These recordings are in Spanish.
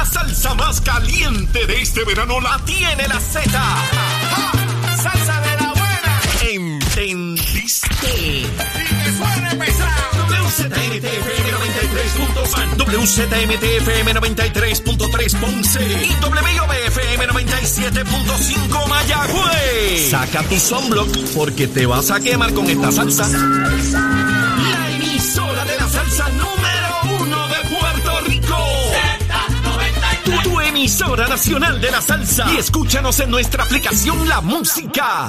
La salsa más caliente de este verano la tiene la Z. ¡Salsa de la buena! ¿Entendiste? ¡Y que suene pesado! WZMTFM 93.3 WZMTFM 93.3 Ponce y WIOBFM 97.5 Mayagüez. Saca tu sunblock porque te vas a quemar con esta salsa. La emisora de la salsa número emisora nacional de la salsa. Y escúchanos en nuestra aplicación La Música.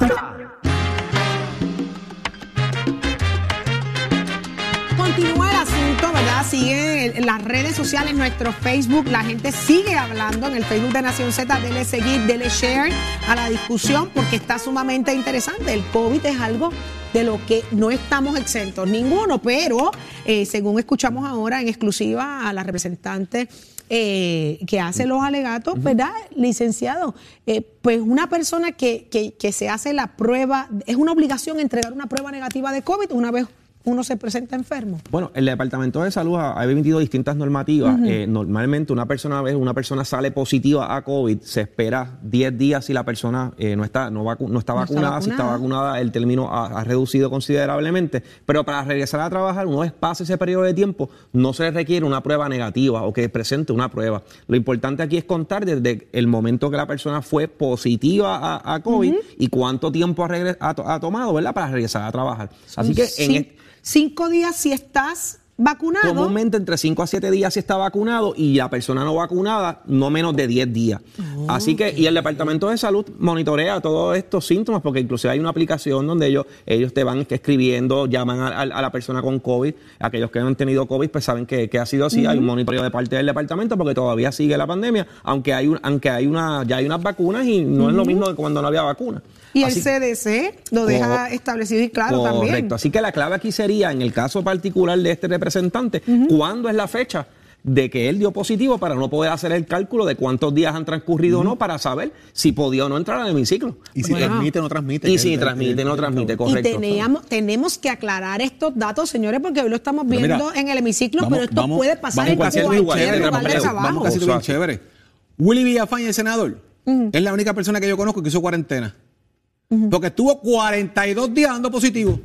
Continúa el asunto, ¿verdad? Sigue en las redes sociales, nuestro Facebook, la gente sigue hablando en el Facebook de Nación Z, dele seguir, dele share a la discusión porque está sumamente interesante. El COVID es algo de lo que no estamos exentos ninguno, pero eh, según escuchamos ahora en exclusiva a la representante eh, que hace los alegatos, ¿verdad? Licenciado, eh, pues una persona que, que, que se hace la prueba, es una obligación entregar una prueba negativa de COVID una vez uno se presenta enfermo. Bueno, el Departamento de Salud ha, emitido distintas normativas. Eh, normalmente una persona, una persona sale positiva a COVID, se espera 10 días si la persona eh, no está, no, vacu- no está No está vacunada. Si está vacunada. el término ha, ha reducido considerablemente. Pero para regresar a trabajar, una vez pase ese periodo de tiempo, no se le requiere una prueba negativa o que presente una prueba. Lo importante aquí es contar desde el momento que la persona fue positiva a, a COVID y cuánto tiempo ha, ha to- ha tomado, ¿verdad? Para regresar a trabajar. Así que en Cin- este- cinco días si estás vacunado. Comúnmente entre 5 a 7 días si está vacunado y la persona no vacunada no menos de 10 días. Así que, y el Departamento de Salud monitorea todos estos síntomas porque inclusive hay una aplicación donde ellos, ellos te van escribiendo, llaman a, a- a la persona con COVID, aquellos que no han tenido COVID pues saben que, que ha sido así, hay un monitoreo de parte del departamento porque todavía sigue la pandemia, aunque hay un, aunque hay una, ya hay unas vacunas y no es lo mismo que cuando no había vacuna. Y el CDC lo deja establecido y claro Correcto. también. Así que la clave aquí sería, en el caso particular de este representante, ¿cuándo es la fecha? de que él dio positivo para no poder hacer el cálculo de cuántos días han transcurrido o no para saber si podía o no entrar al hemiciclo. Y si Bueno. transmite o no transmite. Y si el- transmite o no el- transmite, Y correcto. teníamos, tenemos que aclarar estos datos, señores, porque hoy lo estamos viendo mira, en el hemiciclo, vamos- pero esto vamos- puede pasar vamos en cualquier lugar de trabajo. Vamos casi bien así. chévere. Willy Villafañe, el senador, es la única persona que yo conozco que hizo cuarentena. Porque estuvo 42 días dando positivo.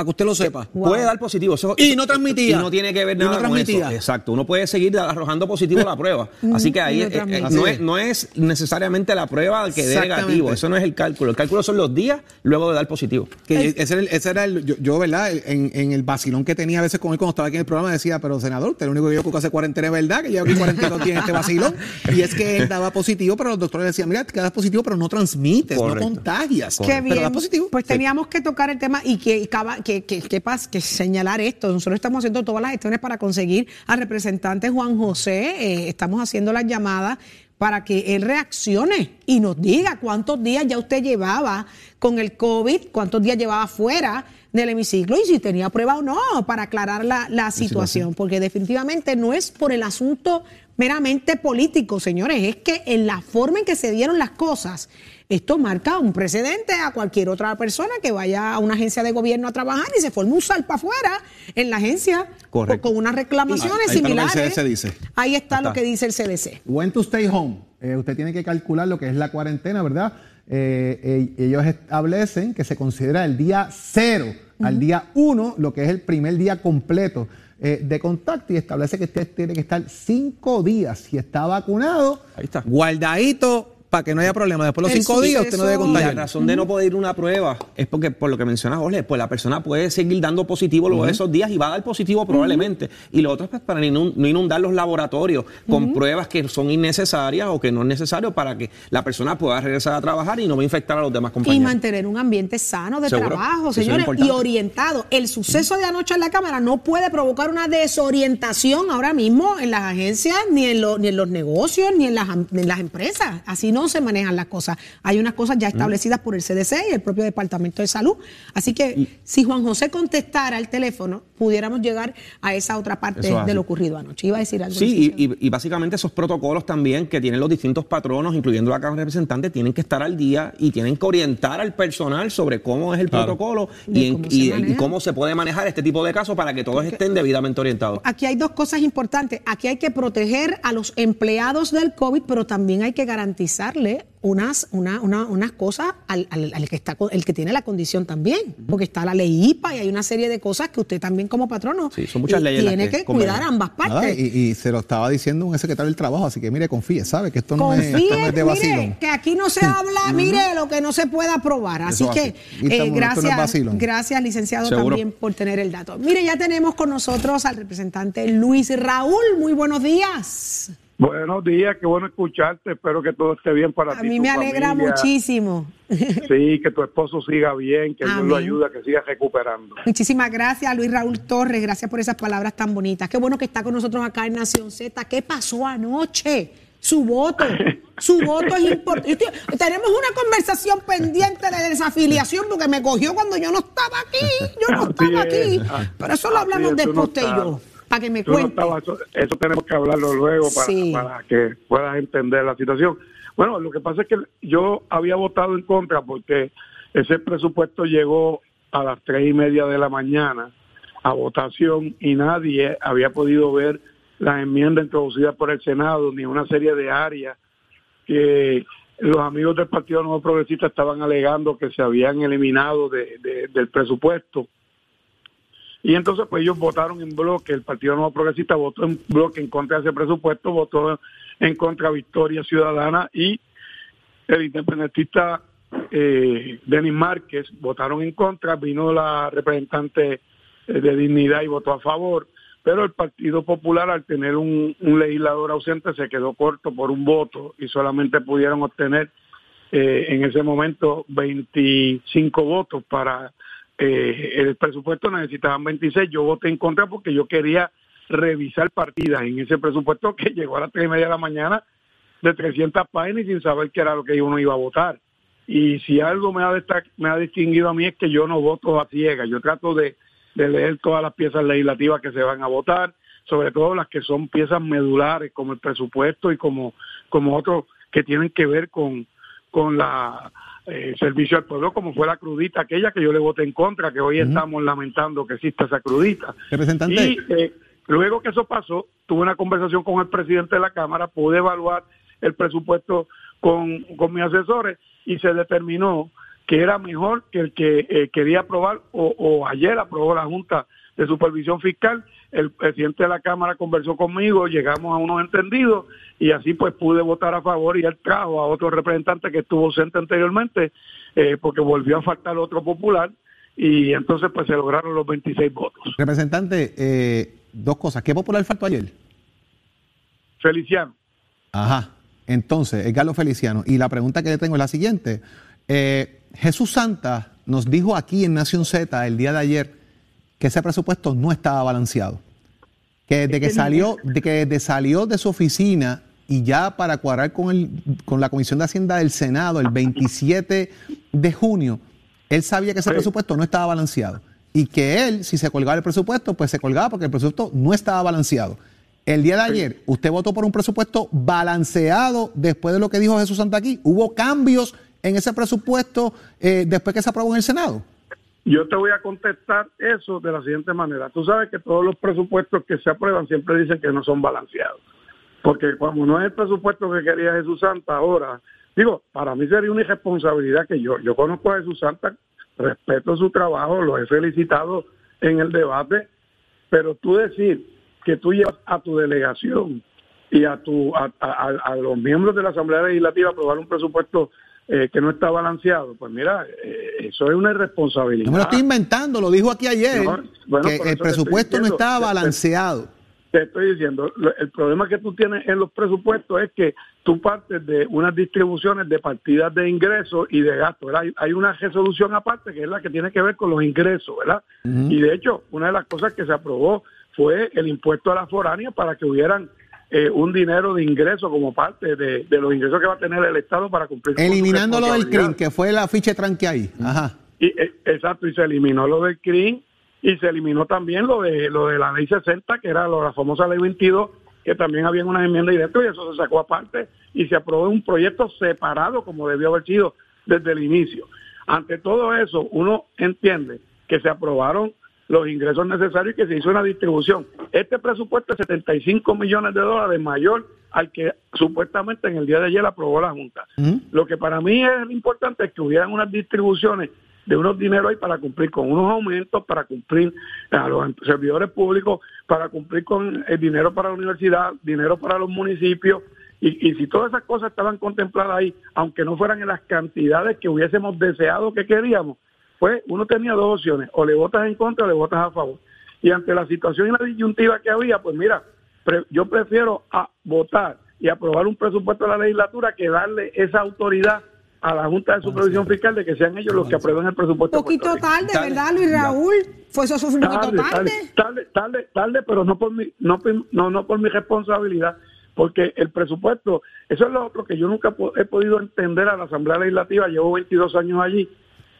Para que usted lo sepa. Puede dar positivo. eso- Y no transmitía. Y no tiene que ver Y no nada con eso. transmitía. Exacto. Uno puede seguir arrojando positivo la prueba. Así que ahí y no eh, no, es, no es necesariamente la prueba que dé negativo. Eso no es el cálculo. El cálculo son los días luego de dar positivo. Que ese era el, ese era el- yo, yo, ¿verdad? En, en el vacilón que tenía a veces con él cuando estaba aquí en el programa decía, pero senador, usted es el único que yo que hace cuarentena es verdad, que lleva aquí 42 días en este vacilón. Y es que él daba positivo, pero los doctores le decían, mira, te quedas positivo, pero no transmites, Correcto. no contagias. Qué Pero bien. da positivo. Pues Sí. teníamos que tocar el tema y que, caba- que, que, que, pas- que señalar esto. Nosotros estamos haciendo todas las gestiones para conseguir al representante Juan José. eh, estamos haciendo las llamadas para que él reaccione y nos diga cuántos días ya usted llevaba con el COVID, cuántos días llevaba fuera del hemiciclo y si tenía prueba o no para aclarar la, la situación, porque definitivamente no es por el asunto meramente político, señores, es que en la forma en que se dieron las cosas, esto marca un precedente a cualquier otra persona que vaya a una agencia de gobierno a trabajar y se forme un salpa afuera en la agencia Correcto. con unas reclamaciones Ahí está lo que el similares. CDC dice. Ahí está lo que dice el CDC. When to stay home. Eh, usted tiene que calcular lo que es la cuarentena, ¿verdad? Eh, eh, ellos establecen que se considera el día cero al día uno, lo que es el primer día completo eh, de contacto y establece que usted tiene que estar cinco días si está vacunado. Ahí está. Guardadito para que no haya problema. Después de los cinco días usted no debe Y la contagiar. razón de no poder ir a una prueba es porque, por lo que mencionas, Jorge, pues la persona puede seguir dando positivo luego de esos días y va a dar positivo probablemente. Y lo otro es pues, para inun- no inundar los laboratorios con pruebas que son innecesarias o que no es necesario para que la persona pueda regresar a trabajar y no va a infectar a los demás Y compañeros. mantener un ambiente sano de Seguro. trabajo, señores, y orientado. El suceso de anoche en la Cámara no puede provocar una desorientación ahora mismo en las agencias, ni en, lo- ni en los negocios, ni en las, ni en las empresas. Así no no se manejan las cosas. Hay unas cosas ya establecidas por el CDC y el propio Departamento de Salud. Así que si Juan José contestara el teléfono, pudiéramos llegar a esa otra parte de lo ocurrido anoche. Iba a decir algo. Sí, y, y- y básicamente esos protocolos también que tienen los distintos patronos, incluyendo la Cámara de Representantes, tienen que estar al día y tienen que orientar al personal sobre cómo es el protocolo y, cómo se y- y maneja. cómo se puede manejar este tipo de casos para que todos estén debidamente orientados. Aquí hay dos cosas importantes. Aquí hay que proteger a los empleados del COVID, pero también hay que garantizarle unas, una, una- unas cosas al, al- al que está con- el que tiene la condición también. Porque está la ley IPA y hay una serie de cosas que usted también como patrono Sí, son muchas leyes las tiene que cuidar ambas Nada, partes. y, y se lo estaba diciendo un secretario del trabajo, así que mire, confíe, sabe que esto no, es, esto no es de mire, vacilón. que aquí no se habla, mire, lo que no se pueda probar. Así Eso que eh, no gracias, gracias, licenciado, Seguro. también por tener el dato. Mire, ya tenemos con nosotros al representante Luis Raúl. Muy buenos días. Buenos días, qué bueno escucharte. Espero que todo esté bien para A ti. mí tu me alegra familia. muchísimo. Sí, que tu esposo siga bien, que Dios lo ayude a que siga recuperando. Muchísimas gracias, Luis Raúl Torres. Gracias por esas palabras tan bonitas. Qué bueno que está con nosotros acá en Nación Z. ¿Qué pasó anoche? Su voto. Su voto es importante. Tenemos una conversación pendiente de desafiliación porque me cogió cuando yo no estaba aquí. Yo no estaba aquí. Pero eso lo hablamos después usted y yo. Para que me no cuente. estabas- eso, eso tenemos que hablarlo luego para, Sí. para que puedas entender la situación. Bueno, lo que pasa es que yo había votado en contra porque ese presupuesto llegó a las tres y media de la mañana a votación y nadie había podido ver las enmiendas introducidas por el Senado ni una serie de áreas que los amigos del Partido Nuevo Progresista estaban alegando que se habían eliminado de- de- del presupuesto. Y entonces pues ellos votaron en bloque, el Partido Nuevo Progresista votó en bloque en contra de ese presupuesto, votó en contra Victoria Ciudadana y el independentista eh, Denis Márquez votaron en contra, vino la representante eh, de Dignidad y votó a favor, pero el Partido Popular al tener un, legislador ausente se quedó corto por un voto y solamente pudieron obtener eh, en ese momento 25 votos para eh, el presupuesto necesitaban 26, yo voté en contra porque yo quería revisar partidas en ese presupuesto que llegó a las tres y media de la mañana de 300 páginas y sin saber qué era lo que uno iba a votar. Y si algo me ha, destac- me ha distinguido a mí es que yo no voto a ciegas, yo trato de, de leer todas las piezas legislativas que se van a votar, sobre todo las que son piezas medulares como el presupuesto y como, como otros que tienen que ver con, con la eh, servicio al pueblo, como fue la crudita aquella que yo le voté en contra, que hoy estamos lamentando que exista esa crudita. Representante. Y eh, luego que eso pasó, tuve una conversación con el presidente de la Cámara, pude evaluar el presupuesto con, con mis asesores y se determinó que era mejor que el que eh, quería aprobar o, o ayer aprobó la Junta de Supervisión Fiscal. El presidente de la Cámara conversó conmigo, llegamos a unos entendidos y así pues pude votar a favor y él trajo a otro representante que estuvo ausente anteriormente eh, porque volvió a faltar otro popular y entonces pues se lograron los 26 votos. Representante, eh, dos cosas. ¿Qué popular faltó ayer? Feliciano. Ajá. Entonces, es Galo Feliciano. Y la pregunta que le tengo es la siguiente. Eh, Jesús Santa nos dijo aquí en Nación Z el día de ayer que ese presupuesto no estaba balanceado. Que desde que salió, de que desde salió de su oficina y ya para cuadrar con, el, con la Comisión de Hacienda del Senado el 27 de junio, él sabía que ese Sí. presupuesto no estaba balanceado. Y que él, si se colgaba el presupuesto, pues se colgaba porque el presupuesto no estaba balanceado. El día de ayer, usted votó por un presupuesto balanceado después de lo que dijo Jesús Santa aquí. ¿Hubo cambios en ese presupuesto eh, después que se aprobó en el Senado? Yo te voy a contestar eso de la siguiente manera. Tú sabes que todos los presupuestos que se aprueban siempre dicen que no son balanceados. Porque como no es el presupuesto que quería Jesús Santa ahora, digo, para mí sería una irresponsabilidad que yo, yo conozco a Jesús Santa, respeto su trabajo, lo he felicitado en el debate, pero tú decir que tú llevas a tu delegación y a, tu, a, a- los miembros de la Asamblea Legislativa a aprobar un presupuesto eh, que no está balanceado, pues mira, eh, eso es una irresponsabilidad. No me lo estoy inventando, lo dijo aquí ayer, No, bueno, que el presupuesto no estaba te- balanceado. Te estoy diciendo, el problema que tú tienes en los presupuestos es que tú partes de unas distribuciones de partidas de ingresos y de gastos. Hay, hay una resolución aparte que es la que tiene que ver con los ingresos, ¿verdad? Y de hecho, una de las cosas que se aprobó fue el impuesto a la foránea para que hubieran eh, un dinero de ingreso como parte de, de los ingresos que va a tener el Estado para cumplir con su Eliminando lo del. CRIM, que fue la ficha tranque ahí. Ajá. Y, eh, exacto, y se eliminó lo del CRIM y se eliminó también lo de lo de la ley 60, que era lo- la famosa ley 22, que también había una enmienda directa y eso se sacó aparte y se aprobó un proyecto separado como debió haber sido desde el inicio. Ante todo eso, uno entiende que se aprobaron los ingresos necesarios y que se hizo una distribución. Este presupuesto es 75 millones de dólares mayor al que supuestamente en el día de ayer aprobó la Junta. Lo que para mí es importante es que hubieran unas distribuciones de unos dineros ahí para cumplir con unos aumentos, para cumplir a los em- servidores públicos, para cumplir con el dinero para la universidad, dinero para los municipios. Y, y si todas esas cosas estaban contempladas ahí, aunque no fueran en las cantidades que hubiésemos deseado que queríamos, pues uno tenía dos opciones, o le votas en contra o le votas a favor. Y ante la situación y la disyuntiva que había, pues mira, pre- yo prefiero a votar y aprobar un presupuesto de la legislatura que darle esa autoridad a la Junta de Supervisión Fiscal de que sean ellos los que aprueben el presupuesto. de Poquito tarde, Tarde. ¿verdad, Luis Raúl? Fue eso fue un poquito tarde, tarde. tarde, tarde, tarde, tarde, pero no por mi, no, por- no, no por mi responsabilidad, porque el presupuesto, eso es lo otro que yo nunca po- he podido entender a la Asamblea Legislativa, llevo 22 años allí,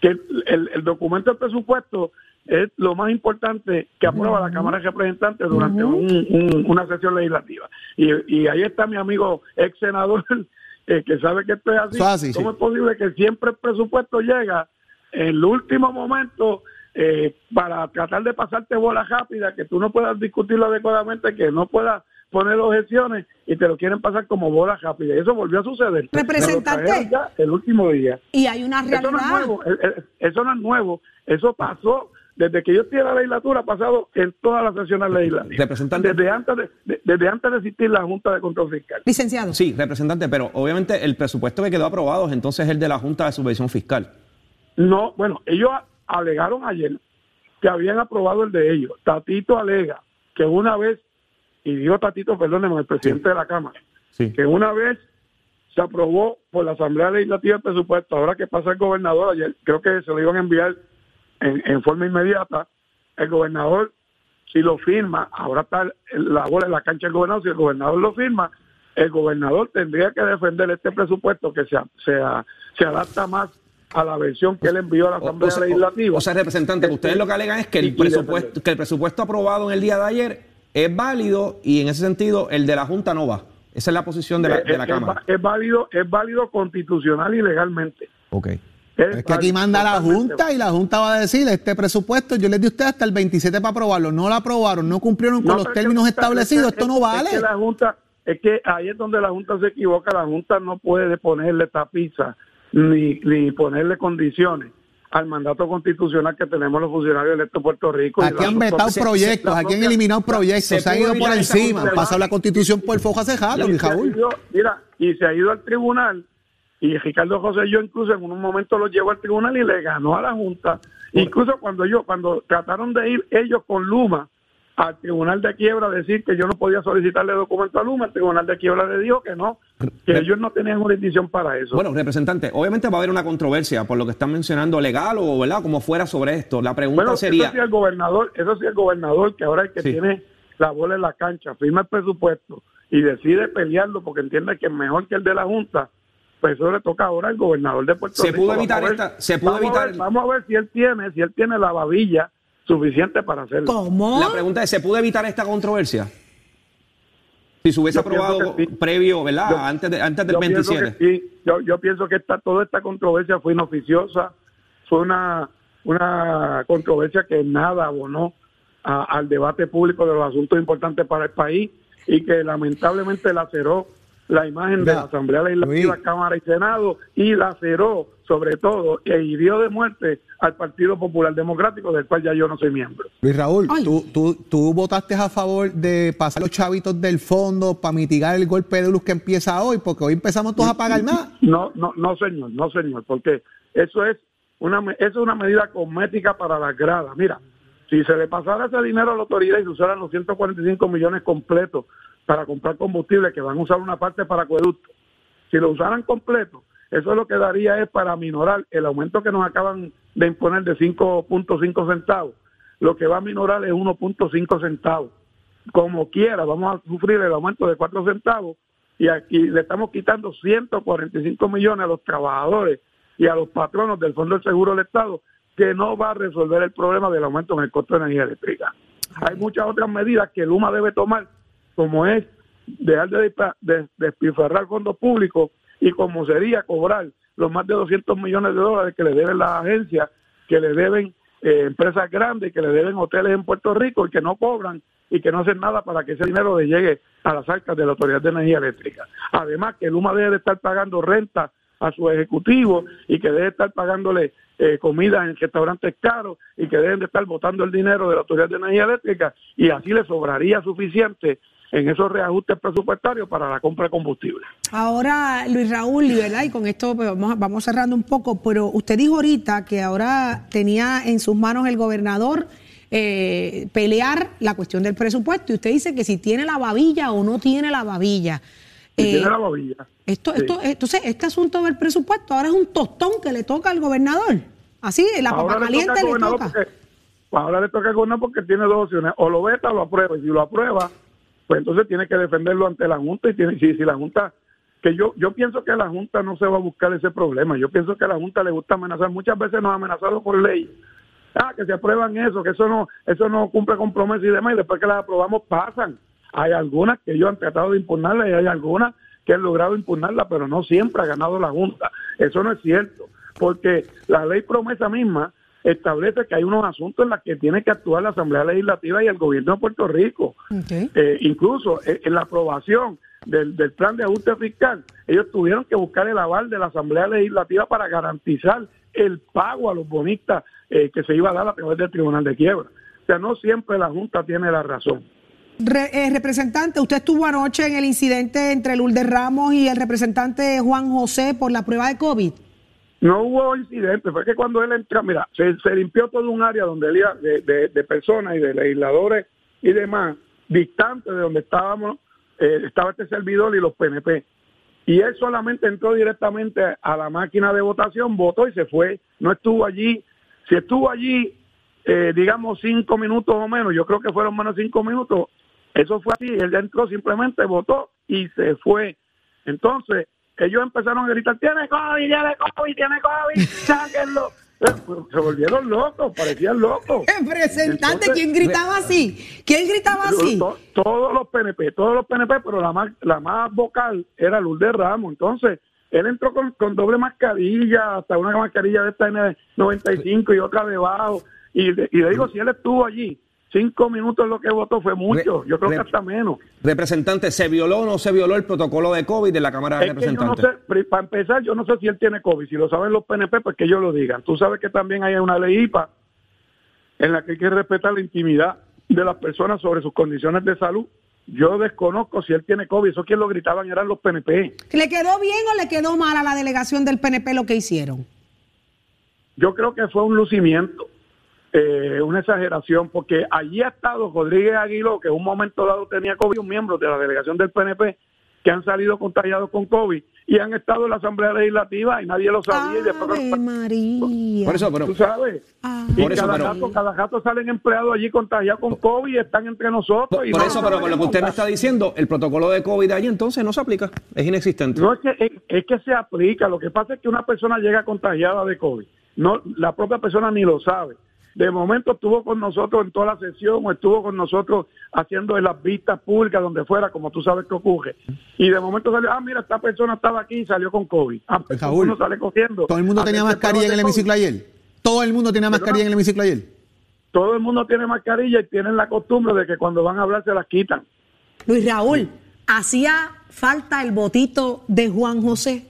que el, el- el documento del presupuesto es lo más importante que aprueba la Cámara de Representantes durante un- un- una sesión legislativa. Y, y ahí está mi amigo ex senador, eh, que sabe que esto es así. ¿Cómo sí. es posible que siempre el presupuesto llega en el último momento eh, para tratar de pasarte bola rápida, que tú no puedas discutirlo adecuadamente, que no puedas poner objeciones y te lo quieren pasar como bola rápida. Y eso volvió a suceder. Representante. Ya el último día. Y hay una Eso no es realidad. nuevo, eh, eh, eso no es nuevo, eso pasó desde que yo estoy en la legislatura, ha pasado en todas las sesiones legislativas. Representante. Desde antes de, de- desde antes de existir la Junta de Control Fiscal. Licenciado. Sí, representante, pero obviamente el presupuesto que quedó aprobado es entonces el de la Junta de Supervisión Fiscal. No, bueno, ellos alegaron ayer que habían aprobado el de ellos. Tatito alega que una vez, y digo Tatito, perdóneme, el presidente de la Cámara, Sí. que una vez se aprobó por la Asamblea Legislativa el presupuesto, ahora que pasa el gobernador, ayer creo que se lo iban a enviar en, en forma inmediata, el gobernador, si lo firma, ahora está la bola en la cancha del gobernador, si el gobernador lo firma, el gobernador tendría que defender este presupuesto que se, se, se adapta más a la versión que él envió a la O, Asamblea o Legislativa. o sea, representante, ustedes lo que alegan es que el presupuesto, que el presupuesto aprobado en el día de ayer es válido y en ese sentido el de la Junta no va. Esa es la posición de la, de la es, es Cámara. es válido, es válido constitucional y legalmente. Ok. Es que aquí manda la Junta y la Junta va a decir, este presupuesto yo les di a ustedes hasta el 27 para aprobarlo, no lo aprobaron, no cumplieron con No, los es términos es que- establecidos, es- esto no es vale. que la Junta, es que ahí es donde la Junta se equivoca. La Junta no puede ponerle tapiza ni, ni ponerle condiciones al mandato constitucional que tenemos los funcionarios electos de Puerto Rico. Aquí han vetado proyectos, aquí han eliminado proyectos, se se, han ido por encima, han pasado la constitución por fojo hace rato, y mi se ha Raúl. ido- mira, y se ha ido al tribunal y Ricardo José yo incluso en un momento lo llevó al tribunal y le ganó a la Junta. Incluso cuando yo, cuando trataron de ir ellos con Luma al tribunal de quiebra decir que yo no podía solicitarle documento a Luma, el tribunal de quiebra le dijo que no, que ellos no tenían jurisdicción para eso. Bueno, representante, obviamente va a haber una controversia por lo que están mencionando legal o verdad como fuera sobre esto. La pregunta Bueno, sería eso sí el gobernador, eso sí el gobernador que ahora es que Sí. tiene la bola en la cancha, firma el presupuesto y decide pelearlo porque entiende que es mejor que el de la Junta, pues eso le toca ahora al gobernador de Puerto Se Rico. pudo evitar esta- se pudo vamos a evitar ver- vamos a ver si él tiene, si él tiene la babilla suficiente para hacerlo. ¿Cómo? la pregunta es ¿se pudo evitar esta controversia? Si se hubiese Yo aprobado sí. previo, ¿verdad? Yo- antes de, antes del yo pienso 27. que sí. Yo, yo pienso que esta, toda esta controversia fue inoficiosa, fue una, una controversia que nada abonó a- al debate público de los asuntos importantes para el país y que lamentablemente laceró la imagen de la Asamblea Legislativa, Luis. Cámara y Senado y laceró sobre todo e hirió de muerte al Partido Popular Democrático, del cual ya yo no soy miembro. Luis Raúl. ¿tú, tú, tú votaste a favor de pasar los chavitos del fondo para mitigar el golpe de luz que empieza hoy, porque hoy empezamos todos a pagar más. No, no, no, señor, no, señor, porque eso es una, me- eso es una medida cosmética para las gradas. Mira, si se le pasara ese dinero a la autoridad y se usaran los 145 millones completos para comprar combustible, que van a usar una parte para acueducto, si lo usaran completo, eso lo que daría es para minorar el aumento que nos acaban de imponer de 5.5 centavos. Lo que va a minorar es 1.5 centavos. como quiera, vamos a sufrir el aumento de cuatro centavos y aquí le estamos quitando 145 millones a los trabajadores y a los patronos del Fondo del Seguro del Estado, que no va a resolver el problema del aumento en el costo de energía eléctrica. Hay muchas otras medidas que Luma debe tomar, como es dejar de, de- despilfarrar fondos públicos y como sería cobrar los más de 200 millones de dólares que le deben las agencias, que le deben eh, empresas grandes, que le deben hoteles en Puerto Rico y que no cobran y que no hacen nada para que ese dinero le llegue a las arcas de la Autoridad de Energía Eléctrica. Además que Luma debe de estar pagando renta a sus ejecutivos y que debe estar pagándole eh, comida en restaurantes caros y que deben de estar botando el dinero de la Autoridad de Energía Eléctrica y así le sobraría suficiente en esos reajustes presupuestarios para la compra de combustible. Ahora, Luis Raúl, y verdad, y con esto pues, vamos, vamos cerrando un poco, pero usted dijo ahorita que ahora tenía en sus manos el gobernador eh, pelear la cuestión del presupuesto, y usted dice que si tiene la babilla o no tiene la babilla. Eh, tiene la babilla. esto, Sí. esto, entonces, este asunto del presupuesto ahora es un tostón que le toca al gobernador. Así, la papa Ahora le caliente toca al le toca. porque- ahora le toca al gobernador porque tiene dos opciones, o lo veta o lo aprueba, y si lo aprueba, pues entonces tiene que defenderlo ante la Junta, y tiene, si, la Junta, que yo yo pienso que la Junta no se va a buscar ese problema, yo pienso que a la Junta le gusta amenazar, muchas veces nos ha amenazado por ley, ah, que se aprueban eso, que eso no eso no cumple con promesas y demás, y después que las aprobamos pasan. Hay algunas que ellos han tratado de impugnarlas y hay algunas que han logrado impugnarlas, pero no siempre ha ganado la Junta. Eso no es cierto, porque la ley promesa misma establece que hay unos asuntos en los que tiene que actuar la Asamblea Legislativa y el gobierno de Puerto Rico. Eh, incluso eh, en la aprobación del, del plan de ajuste fiscal, ellos tuvieron que buscar el aval de la Asamblea Legislativa para garantizar el pago a los bonistas eh, que se iba a dar a través del Tribunal de Quiebra. O sea, no siempre la Junta tiene la razón. Re- eh, representante, usted estuvo anoche en el incidente entre Lourdes Ramos y el representante Juan José por la prueba de COVID. No hubo incidente, fue que cuando él entró, mira, se, se limpió todo un área donde él iba, de, de- de personas y de legisladores y demás, distante de donde estábamos, eh, estaba este servidor y los PNP. Y él solamente entró directamente a la máquina de votación, votó y se fue. No estuvo allí. Si estuvo allí, eh, digamos, cinco minutos o menos, yo creo que fueron menos cinco minutos, eso fue así. Él entró, simplemente votó y se fue. Entonces, ellos empezaron a gritar, tiene COVID, tiene COVID, tiene COVID, sáquenlo. Eh, Se volvieron locos, parecían locos. Representante, Entonces, ¿quién gritaba así? ¿Quién gritaba así? To- Todos los PNP, todos los PNP, pero la más, la más vocal era Lourdes Ramos. Entonces, él entró con, con doble mascarilla, hasta una mascarilla de esta N95 y otra debajo. Y, y le digo, si él estuvo allí, cinco minutos lo que votó fue mucho. Re- Yo creo que hasta menos. Representante, ¿se violó o no se violó el protocolo de COVID de la Cámara de Es que yo no Representantes? sé, para empezar, yo no sé si él tiene COVID. Si lo saben los PNP, pues que ellos lo digan. Tú sabes que también hay una ley IPA en la que hay que respetar la intimidad de las personas sobre sus condiciones de salud. Yo desconozco si él tiene COVID. Eso quien lo gritaban eran los PNP. ¿Le quedó bien o le quedó mal a la delegación del PNP lo que hicieron? Yo creo que fue un lucimiento, eh, una exageración, porque allí ha estado Rodríguez Aguiló, que en un momento dado tenía COVID, un miembro de la delegación del PNP, que han salido contagiados con COVID y han estado en la Asamblea Legislativa y nadie lo sabía. y después María. Por eso, pero Tú sabes. Ah. Y Por eso, cada, pero- rato, cada rato salen empleados allí contagiados con COVID y están entre nosotros. por, y por no eso, pero por lo que usted me está diciendo, el protocolo de COVID de allí entonces no se aplica, es inexistente. No es que, es, es que se aplica. Lo que pasa es que una persona llega contagiada de COVID. No, la propia persona ni lo sabe. De momento estuvo con nosotros en toda la sesión o estuvo con nosotros haciendo en las vistas públicas donde fuera, como tú sabes que ocurre. Y de momento salió, ah, mira, esta persona estaba aquí y salió con COVID. Ah, pues uno sale cogiendo. Todo el mundo tenía mascarilla en el hemiciclo ayer. Todo el mundo tenía mascarilla en el hemiciclo ayer. Todo el mundo tiene mascarilla y tienen la costumbre de que cuando van a hablar se las quitan. Luis Raúl, hacía falta el votito de Juan José.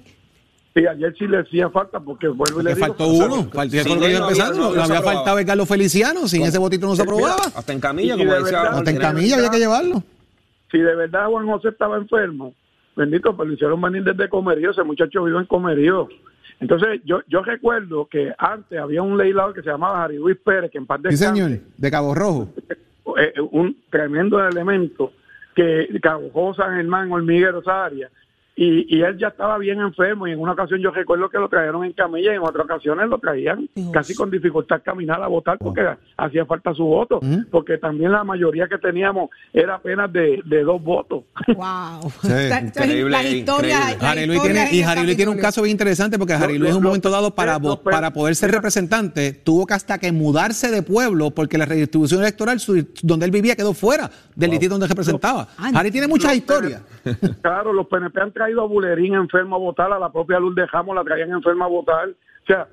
Sí, ayer sí le hacía falta porque vuelvo y le Le digo. faltó uno. Faltó Sí, no había- empezando. no, había aprobaba. faltado el Carlos Feliciano. Sin ese votito no se aprobaba. Hasta en camilla, como de decía. verdad- Hasta en camilla había que llevarlo. si de verdad Juan José estaba enfermo, bendito, pues lo hicieron venir desde Comerío, ese muchacho vive en Comerío. Entonces, yo yo recuerdo que antes había un legislador que se llamaba Harry Luis Pérez, que en paz Sí, descanse, señor. De Cabo Rojo. eh, un tremendo elemento que Cabo San Germán, Hormiguero, esa área, y, y él ya estaba bien enfermo y en una ocasión yo recuerdo que lo trajeron en camilla y en otras ocasiones lo traían Dios. casi con dificultad caminar a votar porque hacía falta su voto, porque también la mayoría que teníamos era apenas de, de dos votos. Wow. Sí, increíble, la historia, increíble. la Harry Luis historia tiene, en y Harry Luis tiene un caso bien interesante porque Harry Luis en un lo- momento dado para, los para poder ser mira. representante tuvo que hasta que mudarse de pueblo porque la redistribución electoral su- donde él vivía quedó fuera del distrito donde representaba. Harry tiene muchas Los historias. PNP claro, los PNP han traído a Bulerín enfermo a votar, a la propia Luz de Jamo la traían enferma a votar. O sea,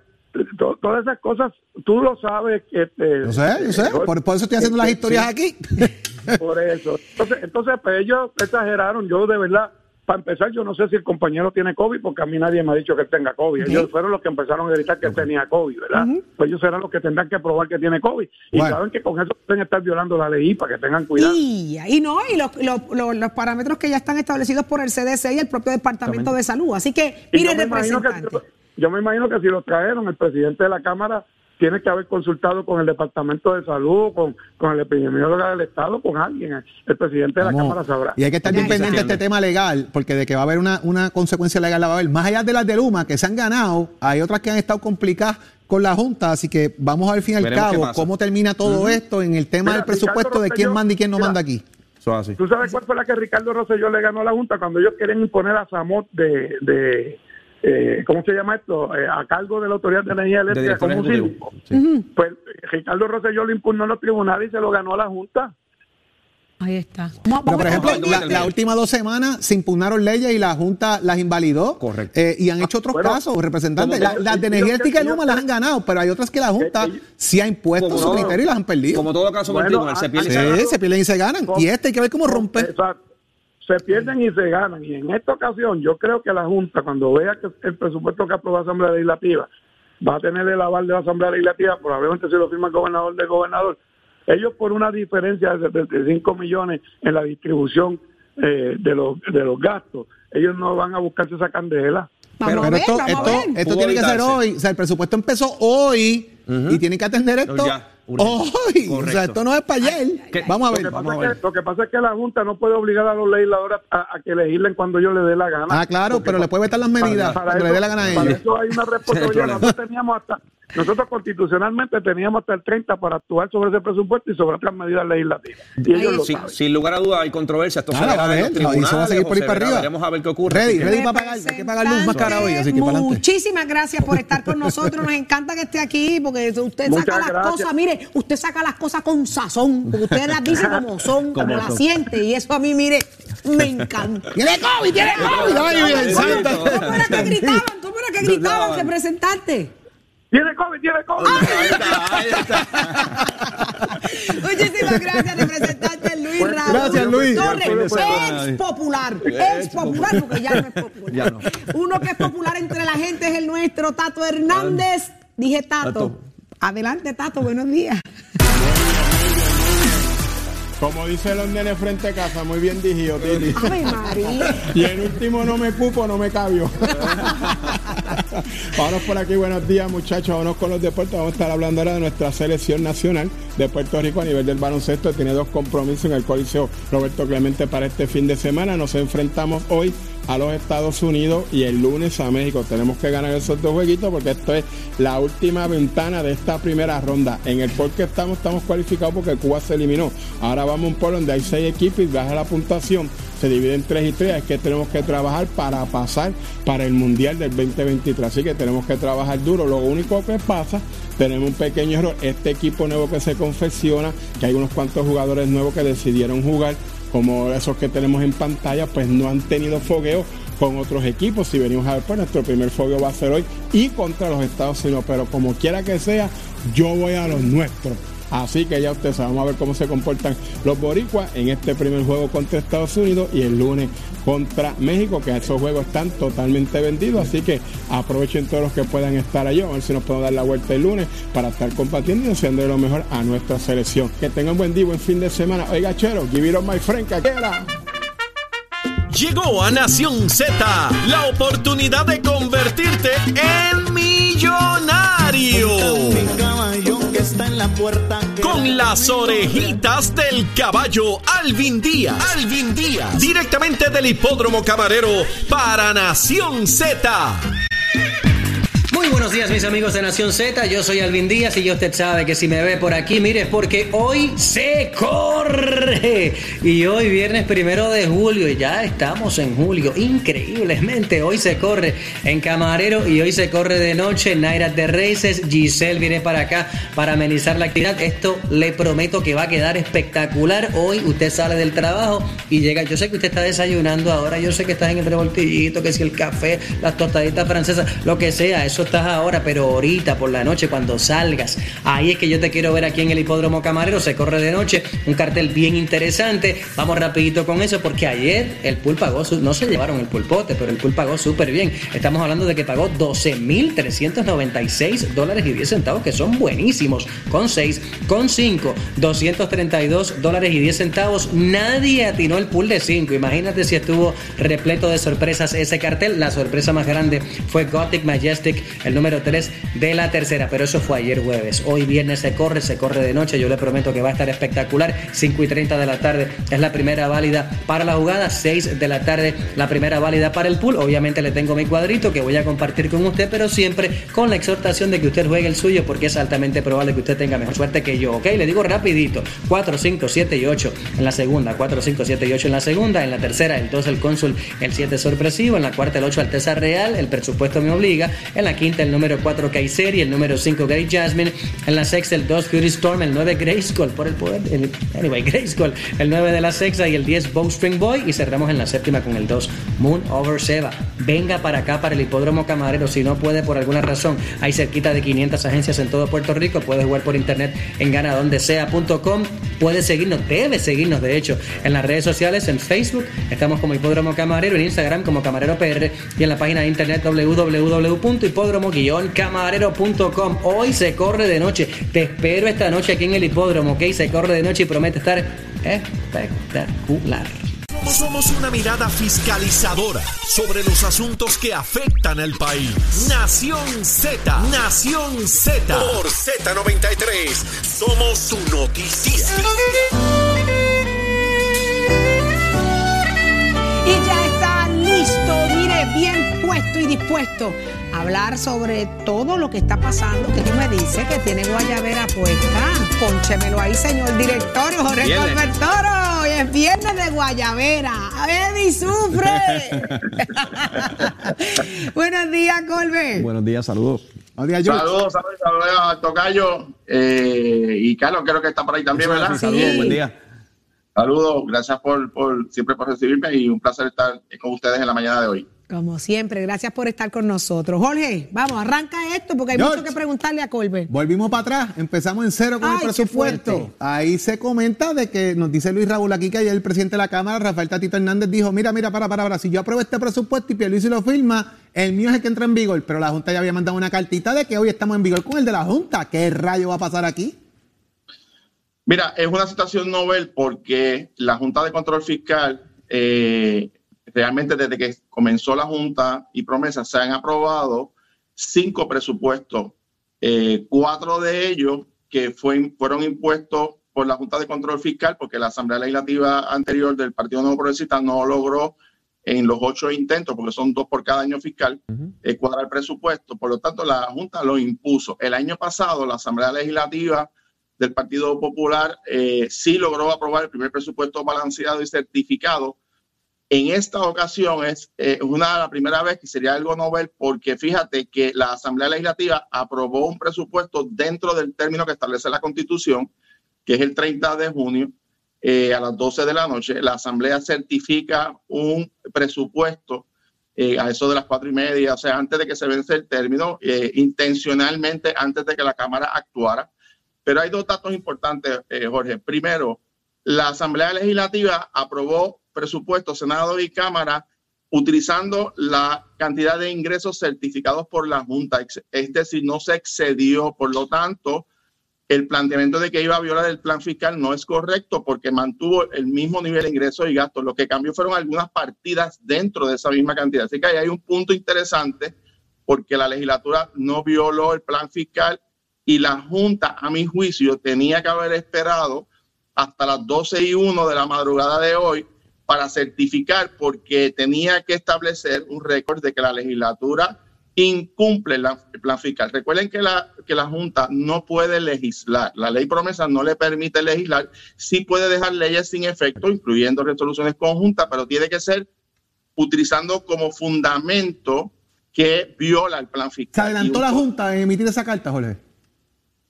to- todas esas cosas, tú lo sabes. Este, Yo sé, yo sé. Por, por eso estoy haciendo las este, historias sí. aquí. Por eso. Entonces, entonces pues ellos exageraron. Yo de verdad, para empezar, yo no sé si el compañero tiene COVID, porque a mí nadie me ha dicho que él tenga COVID. Ellos fueron los que empezaron a gritar que él tenía COVID, ¿verdad? Pues ellos serán los que tendrán que probar que tiene COVID. Y Bueno. saben que con eso pueden estar violando la ley para que tengan cuidado. Y, y no, y los, los, los- los parámetros que ya están establecidos por el CDC y el propio Departamento de Salud. Así que, mire, yo me imagino que representante. yo me imagino que si lo trajeron, el presidente de la Cámara tiene que haber consultado con el Departamento de Salud, con, con el epidemiólogo del Estado, con alguien. El presidente de la Vamos. Cámara sabrá. Y hay que estar bien pendiente de este tema legal, porque de que va a haber una, una consecuencia legal la va a haber. Más allá de las de Luma, que se han ganado, hay otras que han estado complicadas con la Junta, así que vamos a ver al fin y al cabo cómo termina todo esto en el tema Mira, del presupuesto Ricardo de quién Rosselló, manda y quién no mira, manda aquí. Así. ¿Tú sabes cuál fue la que Ricardo Rosselló le ganó a la Junta cuando ellos querían imponer a Samot de, de eh, ¿cómo se llama esto? Eh, a cargo de la Autoridad de Energía Eléctrica como un síndico? Pues Ricardo Rosselló lo impugnó en los tribunales y se lo ganó a la Junta. Ahí está. Pero, por ejemplo, estar la, las últimas dos semanas se impugnaron leyes y la Junta las invalidó. Correcto. Eh, y han hecho otros Bueno, casos, representantes. como- La- las de energía eléctrica y Luma las han ganado, pero hay otras que la Junta sí ha impuesto su criterio y las han perdido. Como todo caso Bueno, tribunal, Sí, se pierden y se ganan. Y este hay que ver cómo rompe. Exacto. Se pierden y se ganan. Y en esta ocasión, yo creo que la Junta, cuando vea que el presupuesto que aprobó la Asamblea Legislativa va a tener el aval de la Asamblea Legislativa, probablemente si lo firma el gobernador del gobernador, ellos por una diferencia de 75 millones en la distribución eh, de, los, de los gastos, ellos no van a buscarse esa candela. Pero, ver, esto, esto, tiene que ser hoy. O sea, el presupuesto empezó hoy y tienen que atender esto Ya. Hoy. O sea, esto no es para ayer. ¿Qué? Vamos a Lo ver, que, vamos pasa a ver. es que, lo que pasa es que la Junta no puede obligar a los legisladores a, a que legislen cuando ellos les dé la gana. Ah, claro, Porque pero le puede vetar las medidas cuando le dé la gana a para ellos. eso hay una responsabilidad. Nosotros teníamos hasta, nosotros constitucionalmente teníamos hasta el 30 para actuar sobre ese presupuesto y sobre otras medidas legislativas. Y ellos lo Sin, saben. sin lugar a dudas hay controversia. Esto Claro, se verá a ver, y eso va a seguir por ahí se para arriba. Veremos a ver qué ocurre. Ready, ready para pagar. Hay que pagar luz más cara hoy, así que. Muchísimas gracias por estar con nosotros. Nos encanta que esté aquí porque usted Muchas saca las gracias. cosas, mire, usted saca las cosas con sazón, porque usted las dice como son, como, las siente. Y eso a mí, mire, me encanta. ¡Tiene COVID! ¡Tiene COVID! ¡Ay, Virgen ¿Cómo, Santa! cómo era que gritaban? ¿Cómo era que gritaban, representante? Tiene COVID, tiene COVID. Ahí está, ahí está. Muchísimas gracias, representante Luis Raúl gracias, Luis. Torres, Bueno, ex popular, ex popular, porque ya no es popular. Ya no. Uno que es popular entre la gente es el nuestro, Tato Hernández. Dije Tato. Tato. Adelante, Tato, buenos días. Como dice los nenes frente a casa, muy bien dijido, Titi. María. Y el último no me cupo, no me cabio. Vámonos por aquí, buenos días muchachos, vámonos con los deportes. Vamos a estar hablando ahora de nuestra selección nacional de Puerto Rico a nivel del baloncesto. Tiene dos compromisos en el Coliseo Roberto Clemente para este fin de semana. Nos enfrentamos hoy a los Estados Unidos y el lunes a México. Tenemos que ganar esos dos jueguitos porque esto es la última ventana de esta primera ronda. En el por que estamos, estamos cualificados porque Cuba se eliminó. Ahora vamos a un por donde hay seis equipos y baja la puntuación. Se divide en tres y tres. Es que tenemos que trabajar para pasar para el Mundial del 2023. Así que tenemos que trabajar duro. Lo único que pasa, tenemos un pequeño error. Este equipo nuevo que se confecciona, que hay unos cuantos jugadores nuevos que decidieron jugar como esos que tenemos en pantalla, pues no han tenido fogueo con otros equipos. Si venimos a ver, pues nuestro primer fogueo va a ser hoy y contra los Estados Unidos. Pero como quiera que sea, yo voy a los nuestros. Así que ya ustedes vamos a ver cómo se comportan los boricuas en este primer juego contra Estados Unidos y el lunes contra México, que esos juegos están totalmente vendidos. Así que aprovechen todos los que puedan estar allí. A ver si nos podemos dar la vuelta el lunes para estar compartiendo y haciendo lo mejor a nuestra selección. Que tengan buen día, buen fin de semana. Oiga, chero, give it on my friend, que quiera. Llegó a Nación Z la oportunidad de convertirte en. Mi puerta. Con las orejitas del caballo Alvin Díaz. Alvin Díaz. Directamente del hipódromo camarero para Nación Z. Buenos días mis amigos de Nación Z, yo soy Alvin Díaz y usted sabe que si me ve por aquí, mire, es porque hoy se corre. Y hoy viernes primero de julio, ya estamos en julio, increíblemente, hoy se corre en Camarero y hoy se corre de noche en Naira de Races. Giselle viene para acá para amenizar la actividad. Esto le prometo que va a quedar espectacular. Hoy usted sale del trabajo y llega, yo sé que usted está desayunando ahora, yo sé que estás en el revoltillito, que si el café, las tostaditas francesas, lo que sea, eso ahora, pero ahorita por la noche cuando salgas, ahí es que yo te quiero ver aquí en el hipódromo camarero, se corre de noche, un cartel bien interesante, vamos rapidito con eso porque ayer el pool pagó, no se llevaron el pulpote, pero el pool pagó súper bien, estamos hablando de que pagó 12.396 dólares y 10 centavos, que son buenísimos, con 6, con 5, 232 dólares y 10 centavos, nadie atinó el pool de 5, imagínate si estuvo repleto de sorpresas ese cartel, la sorpresa más grande fue Gothic Majestic, el número 3 de la tercera, pero eso fue ayer jueves. Hoy viernes se corre, se corre de noche, yo le prometo que va a estar espectacular. 5 y 30 de la tarde es la primera válida para la jugada, 6 de la tarde la primera válida para el pool. Obviamente le tengo mi cuadrito que voy a compartir con usted, pero siempre con la exhortación de que usted juegue el suyo porque es altamente probable que usted tenga mejor suerte que yo, ¿ok? Le digo rapidito, 4, 5, 7 y 8 en la segunda, 4, 5, 7 y 8 en la segunda, en la tercera el 2 el cónsul, el 7 sorpresivo, en la cuarta el 8 Alteza Real, el presupuesto me obliga, en la quinta el número 4 Kayseri, el número 5 Gary Jasmine, en la sexta el 2 Fury Storm, el 9 Grayskull por el poder, el, anyway, Grayskull, el 9 de la sexta y el 10 Bowstring Boy. Y cerramos en la séptima con el 2 Moon Over Seba. Venga para acá para el hipódromo camarero, si no puede por alguna razón, hay cerquita de 500 agencias en todo Puerto Rico, puede jugar por internet en ganadondesea.com, puede seguirnos, debe seguirnos de hecho en las redes sociales, en Facebook, estamos como hipódromo camarero, en Instagram como camarero PR y en la página de internet www.hipódromo-camarero.com. Hoy se corre de noche, te espero esta noche aquí en el hipódromo, ok, se corre de noche y promete estar espectacular. Somos una mirada fiscalizadora sobre los asuntos que afectan al país. Nación Z, Nación Z. Por Z93, somos su noticia. Y ya está listo, mire, bien puesto y dispuesto hablar sobre todo lo que está pasando, que tú me dices que tiene guayabera puesta. Pónchemelo ahí, señor director, Jorge Toro. Hoy es viernes de guayabera. Eddie sufre. Buenos días, Colbert. Buenos días, saludos. Buenos días, George. Saludos, saludos, saludos a Tocayo eh, y Carlos, creo que está por ahí también, ¿verdad? Sí. Saludos, buen día. Saludos, gracias por, por siempre por recibirme y un placer estar con ustedes en la mañana de hoy. Como siempre, gracias por estar con nosotros. Jorge, vamos, arranca esto porque hay George. mucho que preguntarle a Colbert. Volvimos para atrás, empezamos en cero con Ay, el presupuesto. Ahí se comenta de que nos dice Luis Raúl aquí que ayer el presidente de la Cámara, Rafael Tatito Hernández, dijo, mira, mira, para, para, para, si yo apruebo este presupuesto y Pierluisi lo firma, el mío es el que entra en vigor, pero la Junta ya había mandado una cartita de que hoy estamos en vigor con el de la Junta. ¿Qué rayo va a pasar aquí? Mira, es una situación novel porque la Junta de Control Fiscal, eh, realmente desde que comenzó la Junta y promesas, se han aprobado cinco presupuestos, eh, cuatro de ellos que fue- fueron impuestos por la Junta de Control Fiscal porque la Asamblea Legislativa anterior del Partido Nuevo Progresista no logró en los ocho intentos, porque son dos por cada año fiscal, eh, cuadrar el presupuesto. Por lo tanto, la Junta lo impuso. El año pasado, la Asamblea Legislativa del Partido Popular eh, sí logró aprobar el primer presupuesto balanceado y certificado. En esta ocasión es eh, una la primera vez que sería algo novel porque fíjate que la Asamblea Legislativa aprobó un presupuesto dentro del término que establece la Constitución, que es el 30 de junio eh, a las 12 de la noche. La Asamblea certifica un presupuesto eh, a eso de las cuatro y media, o sea, antes de que se vence el término, eh, intencionalmente antes de que la Cámara actuara. Pero hay dos datos importantes, eh, Jorge. Primero, la Asamblea Legislativa aprobó presupuesto, Senado y Cámara utilizando la cantidad de ingresos certificados por la Junta, es decir, no se excedió. Por lo tanto, el planteamiento de que iba a violar el plan fiscal no es correcto porque mantuvo el mismo nivel de ingresos y gastos. Lo que cambió fueron algunas partidas dentro de esa misma cantidad. Así que ahí hay un punto interesante porque la legislatura no violó el plan fiscal y la Junta, a mi juicio, tenía que haber esperado hasta las 12 y 1 de la madrugada de hoy para certificar porque tenía que establecer un récord de que la legislatura incumple el plan fiscal. Recuerden que la, que la Junta no puede legislar. La ley promesa no le permite legislar. Sí puede dejar leyes sin efecto, incluyendo resoluciones conjuntas, pero tiene que ser utilizando como fundamento que viola el plan fiscal. Se adelantó la un- Junta en emitir esa carta, Jorge.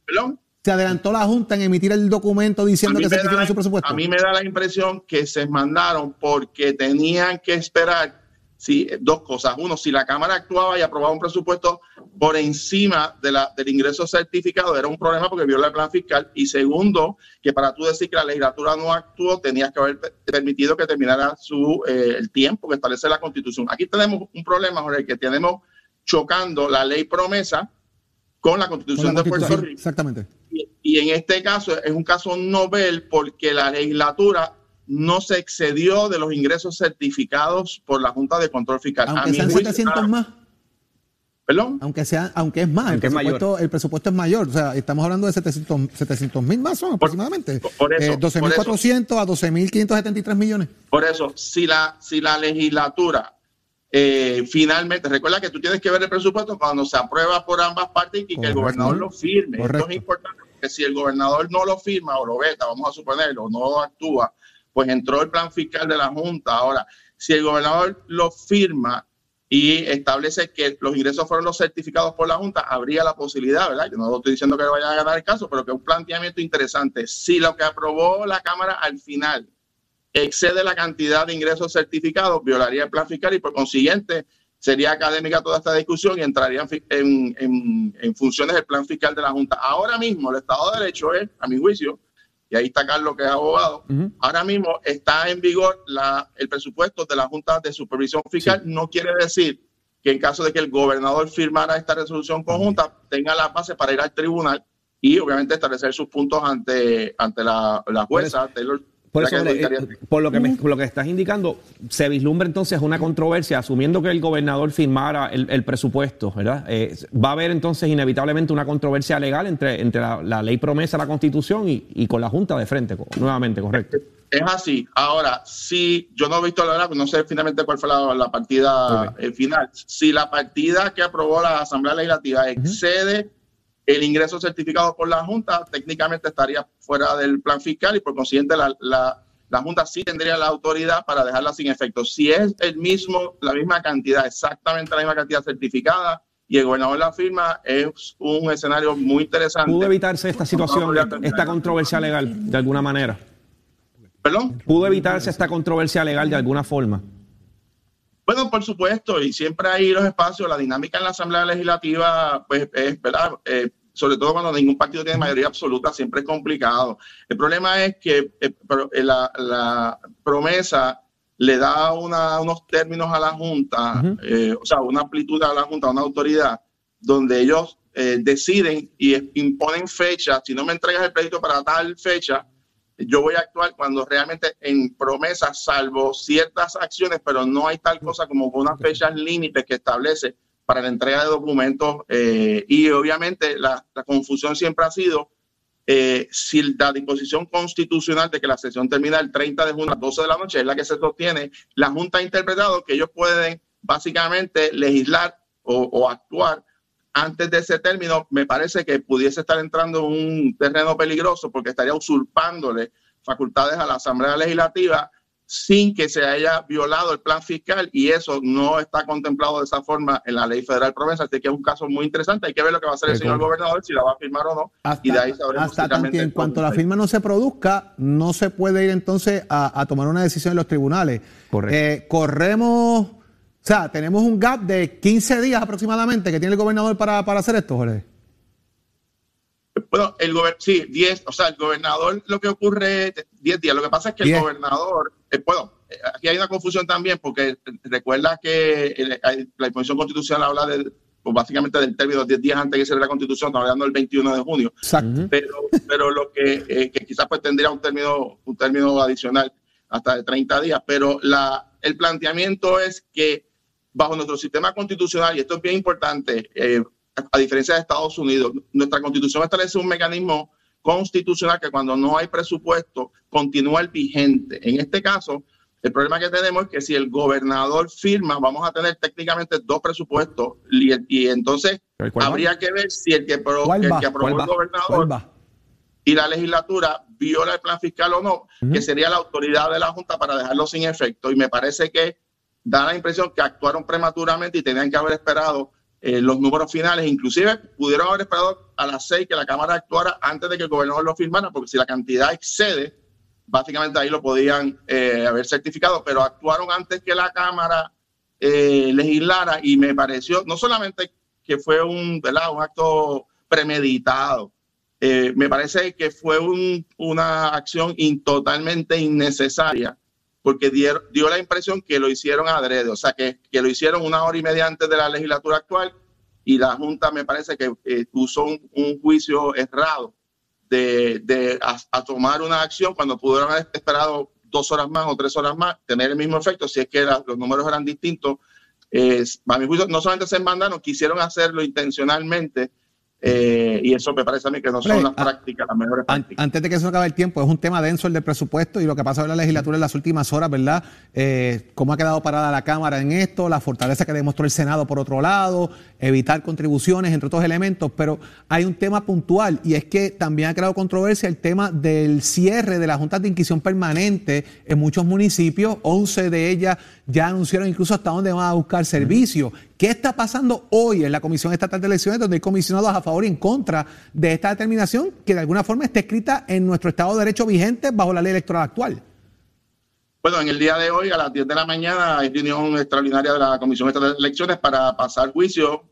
Perdón. Se adelantó la Junta en emitir el documento diciendo que certifican la- su presupuesto. A mí me da la impresión que se mandaron porque tenían que esperar si, dos cosas. Uno, si la Cámara actuaba y aprobaba un presupuesto por encima de la, del ingreso certificado, era un problema porque viola el plan fiscal. Y segundo, que para tú decir que la legislatura no actuó, tenías que haber pe- permitido que terminara su, eh, el tiempo que establece la Constitución. Aquí tenemos un problema, Jorge, que tenemos chocando la ley promesa con la Con Constitución la de Puerto Constitución, Rico. Exactamente. Y, en este caso es un caso novel porque la legislatura no se excedió de los ingresos certificados por la Junta de Control Fiscal. Aunque sean juicio, 700 ah, más. Perdón. Aunque, sea, aunque es más, el Aunque es mayor. presupuesto, el presupuesto es mayor. O sea, estamos hablando de 700 mil más son aproximadamente. por eso, Eh, 12.400 a 12.573 millones. Por eso, si la, si la legislatura eh, finalmente, recuerda que tú tienes que ver el presupuesto cuando se aprueba por ambas partes y que el gobernador lo firme. Correcto. Esto es importante porque si el gobernador no lo firma o lo veta, vamos a suponerlo, no actúa, pues entró el plan fiscal de la Junta. Ahora, si el gobernador lo firma y establece que los ingresos fueron los certificados por la Junta, habría la posibilidad, ¿verdad? Yo no estoy diciendo que vayan a ganar el caso, pero que es un planteamiento interesante. Si lo que aprobó la Cámara al final excede la cantidad de ingresos certificados, violaría el plan fiscal y por consiguiente sería académica toda esta discusión y entraría en, en- en- en funciones del plan fiscal de la Junta. Ahora mismo el Estado de Derecho es, a mi juicio, y ahí está Carlos que es abogado, ahora mismo está en vigor la, el presupuesto de la Junta de Supervisión Fiscal. No quiere decir que en caso de que el gobernador firmara esta resolución conjunta, tenga la base para ir al tribunal y obviamente establecer sus puntos ante, ante la, la jueza. Taylor, Por, eso, eh, dedicaría- por lo que me- por lo que estás indicando, se vislumbra entonces una controversia, asumiendo que el gobernador firmara el, el presupuesto, ¿verdad? Eh, va a haber entonces inevitablemente una controversia legal entre, entre la, la ley promesa, la constitución y, y con la Junta de frente, nuevamente, correcto. Es así. Ahora, si yo no he visto la verdad, no sé finalmente cuál fue la, la partida eh, final. Si la partida que aprobó la Asamblea Legislativa excede el ingreso certificado por la Junta, técnicamente estaría fuera del plan fiscal y por consiguiente la, la- la Junta sí tendría la autoridad para dejarla sin efecto. Si es el mismo, la misma cantidad, exactamente la misma cantidad certificada y el gobernador la firma, es un escenario muy interesante. ¿Pudo evitarse esta situación, esta controversia legal, de alguna manera? ¿Perdón? ¿Pudo evitarse esta controversia legal de alguna forma? Bueno, por supuesto, y siempre hay los espacios, la dinámica en la Asamblea Legislativa, pues es verdad, Eh, sobre todo cuando ningún partido tiene mayoría absoluta, siempre es complicado. El problema es que eh, eh, la, la promesa le da una- unos términos a la Junta, eh, o sea, una amplitud a la Junta, una autoridad, donde ellos eh, deciden y imponen fechas. Si no me entregas el crédito para tal fecha, yo voy a actuar cuando realmente en promesa, salvo ciertas acciones, pero no hay tal cosa como unas fechas límites que establece para la entrega de documentos. eh, y obviamente la, confusión siempre ha sido eh, si la disposición constitucional de que la sesión termina el 30 de junio a las 12 de la noche es la que se sostiene, la Junta ha interpretado que ellos pueden básicamente legislar o, o actuar antes de ese término, me parece que pudiese estar entrando en un terreno peligroso porque estaría usurpándole facultades a la Asamblea Legislativa sin que se haya violado el plan fiscal y eso no está contemplado de esa forma en la ley federal promesa, así que es un caso muy interesante, hay que ver lo que va a hacer el señor gobernador, si la va a firmar o no, y de ahí sabremos hasta si tan realmente que en cuanto la firma no se produzca, no se puede ir entonces a, a tomar una decisión en los tribunales. Correcto. Eh, corremos, o sea, tenemos un gap de 15 días aproximadamente que tiene el gobernador para, para hacer esto, Jorge. Bueno, el gober sí, 10, o sea, el gobernador lo que ocurre es 10 días. Lo que pasa es que el 10. gobernador, eh, bueno, eh, aquí hay una confusión también porque eh, recuerda que el- hay- la disposición constitucional habla de, pues, básicamente del término 10 días antes de que se dé la constitución, estamos hablando del 21 de junio. Exacto. Pero, pero lo que, eh, que quizás pues tendría un término, un término adicional hasta de 30 días, pero la, el planteamiento es que bajo nuestro sistema constitucional, y esto es bien importante, eh, a diferencia de Estados Unidos, nuestra constitución establece un mecanismo constitucional que cuando no hay presupuesto continúa el vigente. En este caso, el problema que tenemos es que si el gobernador firma, vamos a tener técnicamente dos presupuestos y, y entonces habría que ver si el que, pro, el que aprobó el gobernador y la legislatura viola el plan fiscal o no, que sería la autoridad de la Junta para dejarlo sin efecto. Y me parece que da la impresión que actuaron prematuramente y tenían que haber esperado eh, los números finales. Inclusive pudieron haber esperado a las seis que la Cámara actuara antes de que el gobernador lo firmara, porque si la cantidad excede, básicamente ahí lo podían eh, haber certificado, pero actuaron antes que la Cámara eh, legislara y me pareció, no solamente que fue un, un acto premeditado, me parece que fue una acción totalmente innecesaria porque dio, dio la impresión que lo hicieron adrede, o sea, que, que, lo hicieron una hora y media antes de la legislatura actual y la Junta me parece que eh, usó un, juicio errado de, de a, tomar una acción cuando pudieron haber esperado dos horas más o tres horas más, tener el mismo efecto, si es que los números eran distintos. Eh, a mi juicio, no solamente se mandaron, quisieron hacerlo intencionalmente eh, y eso me parece a mí que no son las prácticas, las mejores prácticas. Antes de que se acabe el tiempo, es un tema denso el del presupuesto y lo que pasa en la legislatura en las últimas horas, ¿verdad? Eh, ¿Cómo ha quedado parada la Cámara en esto? La fortaleza que demostró el Senado por otro lado, evitar contribuciones, entre otros elementos, pero hay un tema puntual y es que también ha creado controversia el tema del cierre de la Junta de Inquisición Permanente en muchos municipios, 11 de ellas ya anunciaron incluso hasta dónde van a buscar servicio. ¿Qué está pasando hoy en la Comisión Estatal de Elecciones, donde hay comisionados a favor y en contra de esta determinación que de alguna forma está escrita en nuestro Estado de Derecho vigente bajo la ley electoral actual? Bueno, en el día de hoy, a las 10 de la mañana, hay reunión extraordinaria de la Comisión de Elecciones para pasar juicio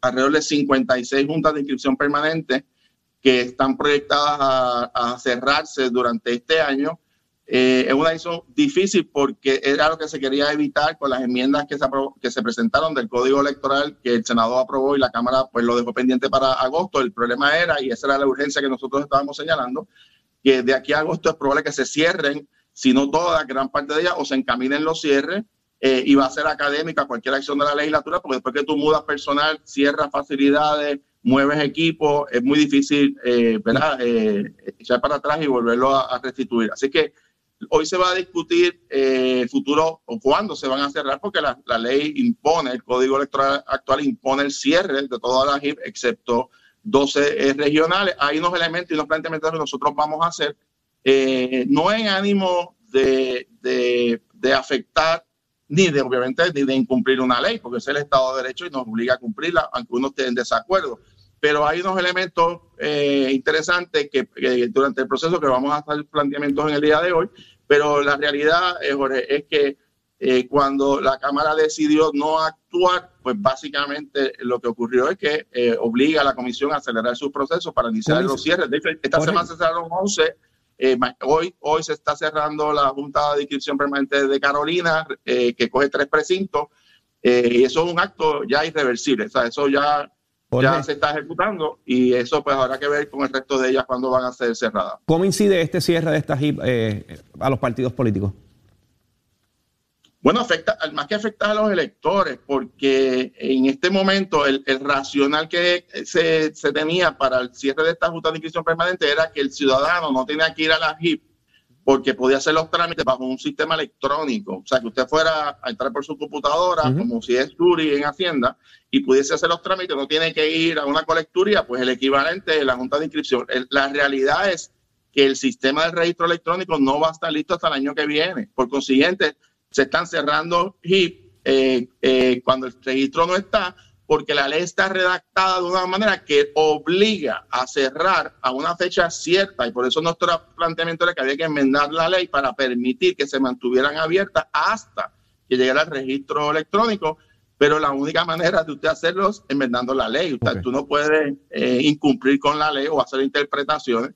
alrededor de 56 juntas de inscripción permanente que están proyectadas a, a cerrarse durante este año eh, es una decisión difícil porque era lo que se quería evitar con las enmiendas que se, que se presentaron del Código Electoral que el Senado aprobó y la Cámara pues lo dejó pendiente para agosto. El problema era, y esa era la urgencia que nosotros estábamos señalando, que de aquí a agosto es probable que se cierren, si no toda, gran parte de ellas, o se encaminen los cierres eh, y va a ser académica cualquier acción de la legislatura, porque después que tú mudas personal, cierras facilidades, mueves equipos, es muy difícil, eh, ¿verdad?, echar para atrás y volverlo a restituir. Así que Hoy se va a discutir eh, el futuro o cuándo se van a cerrar, porque la, ley impone, el código electoral actual impone el cierre de todas las HIP, excepto 12 eh, regionales. Hay unos elementos y unos planteamientos que nosotros vamos a hacer, eh, no en ánimo de, de, afectar ni de, obviamente, ni de incumplir una ley, porque es el Estado de Derecho y nos obliga a cumplirla, aunque uno esté en desacuerdo pero hay unos elementos eh, interesantes que, durante el proceso que vamos a hacer planteamientos en el día de hoy, pero la realidad, eh, Jorge, es que eh, cuando la Cámara decidió no actuar, pues básicamente lo que ocurrió es que obliga a la Comisión a acelerar sus procesos para iniciar los cierres. esta semana se cerraron 11. hoy, hoy se está cerrando la Junta de Inscripción Permanente de Carolina, que coge tres precintos, y eso es un acto ya irreversible. O sea, eso ya ya se está ejecutando y eso pues habrá que ver con el resto de ellas cuando van a ser cerradas. ¿Cómo incide este cierre de estas HIP eh, a los partidos políticos? Bueno, afecta, más que afecta a los electores, porque en este momento el, racional que se, se, tenía para el cierre de esta Junta de Inscripción Permanente era que el ciudadano no tenía que ir a la HIP porque podía hacer los trámites bajo un sistema electrónico. O sea, que usted fuera a entrar por su computadora, como si es Suri en Hacienda, y pudiese hacer los trámites, no tiene que ir a una colecturía, pues el equivalente de la Junta de Inscripción. La realidad es que el sistema de registro electrónico no va a estar listo hasta el año que viene. Por consiguiente, se están cerrando HIP eh, eh, cuando el registro no está, porque la ley está redactada de una manera que obliga a cerrar a una fecha cierta y por eso nuestro planteamiento era que había que enmendar la ley para permitir que se mantuvieran abiertas hasta que llegara el registro electrónico, pero la única manera de usted hacerlo es enmendando la ley. Usted, Tú no puedes eh, incumplir con la ley o hacer interpretaciones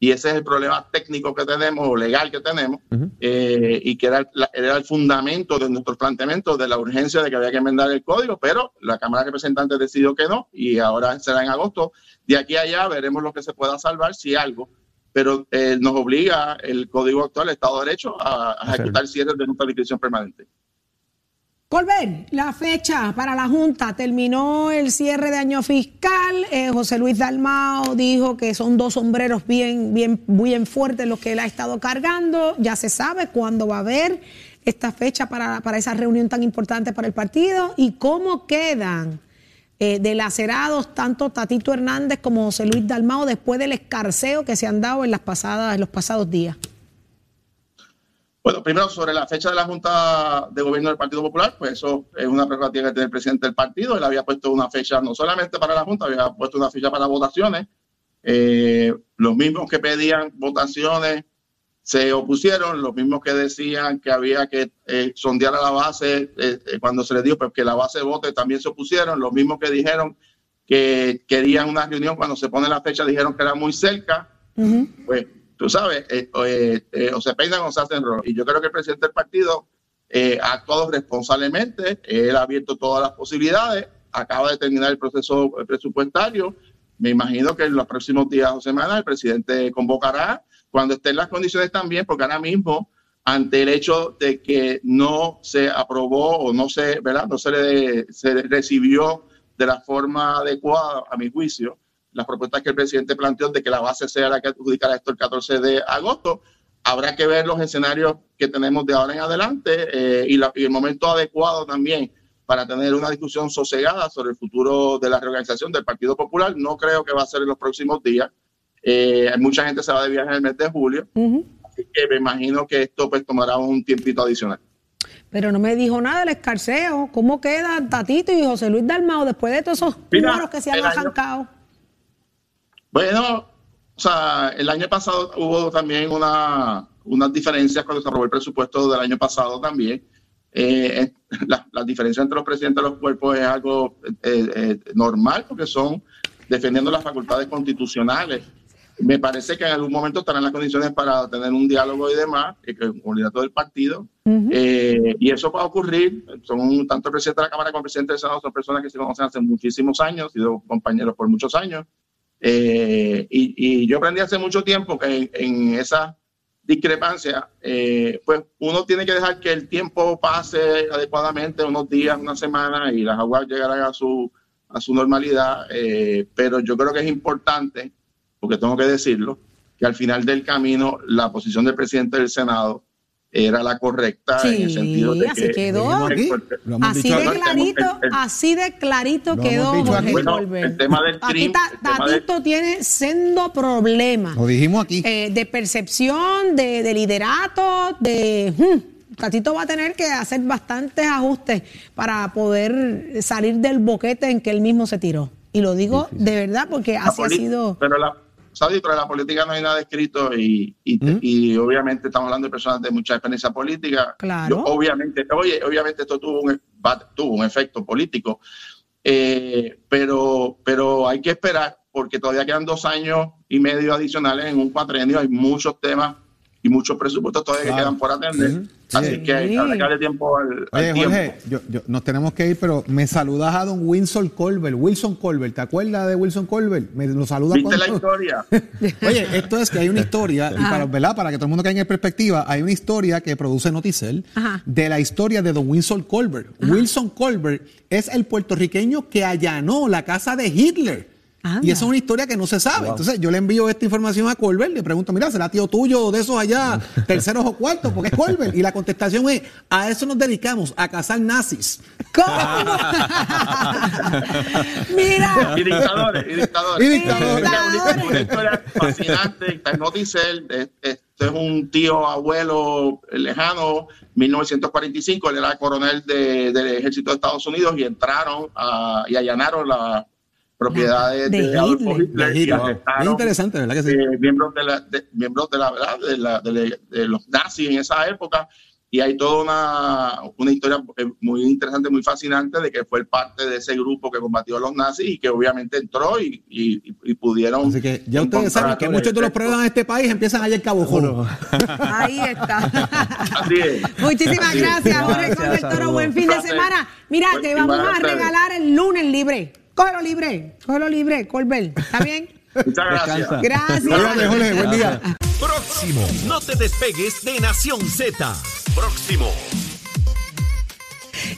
y ese es el problema técnico que tenemos o legal que tenemos eh, y que era, el fundamento de nuestros planteamientos de la urgencia de que había que enmendar el código, pero la Cámara de Representantes decidió que no y ahora será en agosto. De aquí a allá veremos lo que se pueda salvar, si algo, pero eh, nos obliga el código actual, el Estado de Derecho, a, ejecutar cierres de nuestra inscripción permanente. Colbert, la fecha para la Junta terminó el cierre de año fiscal. Eh, José Luis Dalmao dijo que son dos sombreros bien, bien, bien fuertes los que él ha estado cargando. Ya se sabe cuándo va a haber esta fecha para, para esa reunión tan importante para el partido y cómo quedan eh, delacerados tanto Tatito Hernández como José Luis Dalmao después del escarceo que se han dado en las pasadas, en los pasados días. Bueno, primero sobre la fecha de la Junta de Gobierno del Partido Popular, pues eso es una prerrogativa que tiene el presidente del partido. Él había puesto una fecha no solamente para la Junta, había puesto una fecha para votaciones. Eh, los mismos que pedían votaciones se opusieron, los mismos que decían que había que eh, sondear a la base eh, eh, cuando se les dijo pues, que la base vote también se opusieron, los mismos que dijeron que querían una reunión cuando se pone la fecha dijeron que era muy cerca, pues tú sabes, eh, eh, eh, o se peinan o se. Y yo creo que el presidente del partido ha actuado responsablemente, él ha abierto todas las posibilidades, acaba de terminar el proceso presupuestario. Me imagino que en los próximos días o semanas el presidente convocará cuando estén las condiciones también, porque ahora mismo, ante el hecho de que no se aprobó o no se, ¿verdad? No se le se recibió de la forma adecuada, a mi juicio, las propuestas que el presidente planteó de que la base sea la que adjudicará esto el 14 de agosto. Habrá que ver los escenarios que tenemos de ahora en adelante eh, y, la, y, el momento adecuado también para tener una discusión sosegada sobre el futuro de la reorganización del Partido Popular. No creo que va a ser en los próximos días. Eh, mucha gente se va de viaje en el mes de julio, uh -huh. así que me imagino que esto pues tomará un tiempito adicional. Pero no me dijo nada del escarceo. ¿Cómo queda Tatito y José Luis Dalmao después de todos esos números que se han arrancado? Bueno, o sea, el año pasado hubo también una, unas diferencias cuando se aprobó el presupuesto del año pasado también. Eh, las la diferencias entre los presidentes de los cuerpos es algo eh, eh, normal porque son defendiendo las facultades constitucionales. Me parece que en algún momento estarán las condiciones para tener un diálogo y demás con el liderato del partido. Uh -huh. y eso va a ocurrir. Son tanto el presidente de la Cámara como el presidente del Senado, son personas que se conocen hace muchísimos años, han sido compañeros por muchos años. Eh, y, yo aprendí hace mucho tiempo que en, en esa discrepancia, eh, pues uno tiene que dejar que el tiempo pase adecuadamente, unos días, una semana, y las aguas llegarán a su, a su normalidad. Eh, pero yo creo que es importante, porque tengo que decirlo, que al final del camino la posición del presidente del Senado era la correcta sí, en el sentido de así que quedó. Así de clarito, el, así de clarito quedó Jorge bueno. El tema del Aquí ta, Tatito del... tiene sendo problemas. Lo dijimos aquí. Eh, de percepción, de, de liderato, de. Hmm, Tatito va a tener que hacer bastantes ajustes para poder salir del boquete en que él mismo se tiró. Y lo digo de verdad porque así ha sido. Pero la, Saudi, pero en la política no hay nada escrito y, y, ¿Mm? y, obviamente estamos hablando de personas de mucha experiencia política. Claro. Yo, obviamente, oye, obviamente esto tuvo un, tuvo un efecto político, eh, pero, pero hay que esperar porque todavía quedan dos años y medio adicionales en un cuatrenio, hay muchos temas y muchos presupuestos todavía claro. que quedan por atender. Así sí. que hay que darle tiempo al, Oye, al Jorge, tiempo. yo, yo, nos tenemos que ir, pero me saludas a don Wilson Colbert. Wilson Colbert, ¿te acuerdas de Wilson Colbert? Me lo saluda ¿Viste con la todo. historia? Oye, esto es que hay una historia, y para, ¿verdad? para que todo el mundo caiga en perspectiva, hay una historia que produce Noticel Ajá. de la historia de don Wilson Colbert. Ajá. Wilson Colbert es el puertorriqueño que allanó la casa de Hitler. Anda. Y esa es una historia que no se sabe. Wow. Entonces yo le envío esta información a Colbert, le pregunto, mira, ¿será tío tuyo de esos allá, terceros o cuartos? Porque es Colbert. Y la contestación es, a eso nos dedicamos, a cazar nazis. ¿Cómo? Mira. Y dictadores, y dictadores. Y dictadores. Es una, historia fascinante, está en Noticel, este es un tío abuelo lejano, 1945, él era coronel de, del ejército de Estados Unidos y entraron a, y allanaron la propiedades de, de, Adolfo Hitler. Y Es interesante, ¿verdad que sí? eh, miembros de la, de, miembros de la verdad de, la, de, de, los nazis en esa época y hay toda una, una historia eh, muy interesante, muy fascinante de que fue parte de ese grupo que combatió a los nazis y que obviamente entró y, y, y pudieron. Así que ya ustedes saben que muchos de los problemas en este país empiezan allá en Cabo. Ahí está. Así es. Muchísimas Así es. gracias, Jorge Gracias, Colbert Toro. saludos. Buen fin de semana. Mira, Buen te vamos a regalar el lunes libre. Cógelo libre, cógelo libre, Colbert. ¿Está bien? Muchas gracias. Gracias. Cuídate, Jorge, buen día. Próximo. No te despegues de Nación Z. Próximo.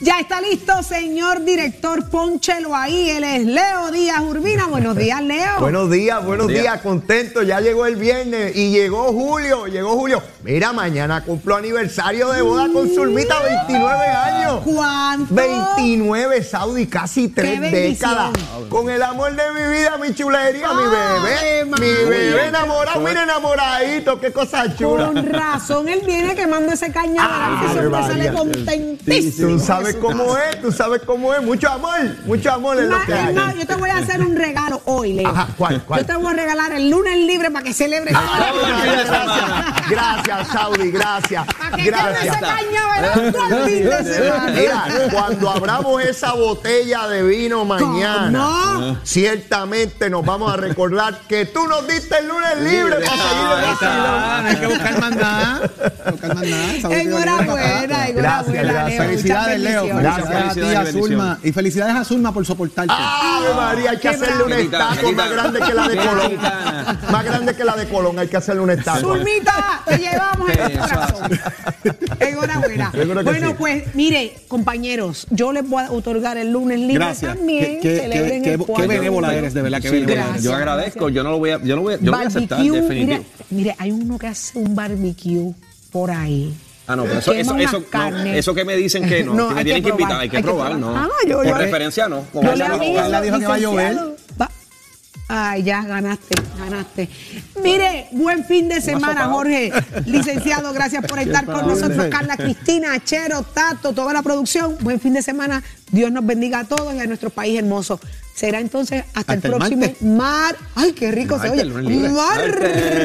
Ya está listo, señor director, pónchelo ahí. Él es Leo Díaz Urbina. Buenos días, Leo. Buenos días, buenos días, contento. Ya llegó el viernes y llegó Julio, llegó Julio. Mira, mañana cumplo aniversario de boda con Zulmita, 29 años. ¿Cuánto? 29, Saudi, casi tres décadas. Con el amor de mi vida, mi chulería, mi bebé. Mi bebé enamorado, mira enamoradito, qué cosa chula. Con razón, él viene quemando ese que Ave siempre sale contentísimo. Tú sabes cómo es, tú sabes cómo es. Mucho amor, mucho amor es lo Ma- que es hay. más, yo te voy a hacer un regalo hoy, Leo. Ajá, ¿cuál, cuál? Yo te voy a regalar el lunes libre para que celebres. Ave María, gracias, gracias, Saudi, gracias. Para que Gracias. ese cañaveral todo el fin de semana. Mira, cuando abramos esa botella de vino mañana, ¿Cómo? ciertamente nos vamos a recordar que tú nos diste el lunes libre para seguir el no hay que buscar nada. Buscar última Enhorabuena, enhorabuena, gracias. Leo. Leo. bendiciones. Felicidades a ti, a Zulma. Y felicidades a Zulma por soportarte. Ave María, hay que Qué hacerle una estatua más grande que la de Colón. Más grande que la de Colón, hay que hacerle una estatua. Zulmita, te llevamos en el corazón. Enhorabuena. Bueno, sí. pues mire, compañeros, yo les voy a otorgar el lunes libre Gracias. también. Qué- benévola eres, de verdad, qué benévola Gracias. Yo agradezco, yo no lo voy a, yo lo voy a, yo voy a aceptar, Barbecue, definitivo. mire, mire, hay uno que hace un barbecue por ahí. Ah, no, pero eso, eso, eso, no, carnes. eso que me dicen que no, No, que me hay tienen que que invitar, probar, hay que hay que probar, probar. no. Ah, yo- Por yo- referencia, no. Aviso, Carla dijo que va a llover. Va- Ay, ya ganaste, ganaste. Mire, buen fin de semana, Jorge. Licenciado, gracias por estar con nosotros. Carla Cristina, Chero, Tato, toda la producción. Buen fin de semana. Dios nos bendiga a todos y a nuestro país hermoso. Será entonces hasta, Hasta el el próximo mar. Ay, qué rico se oye. Mar.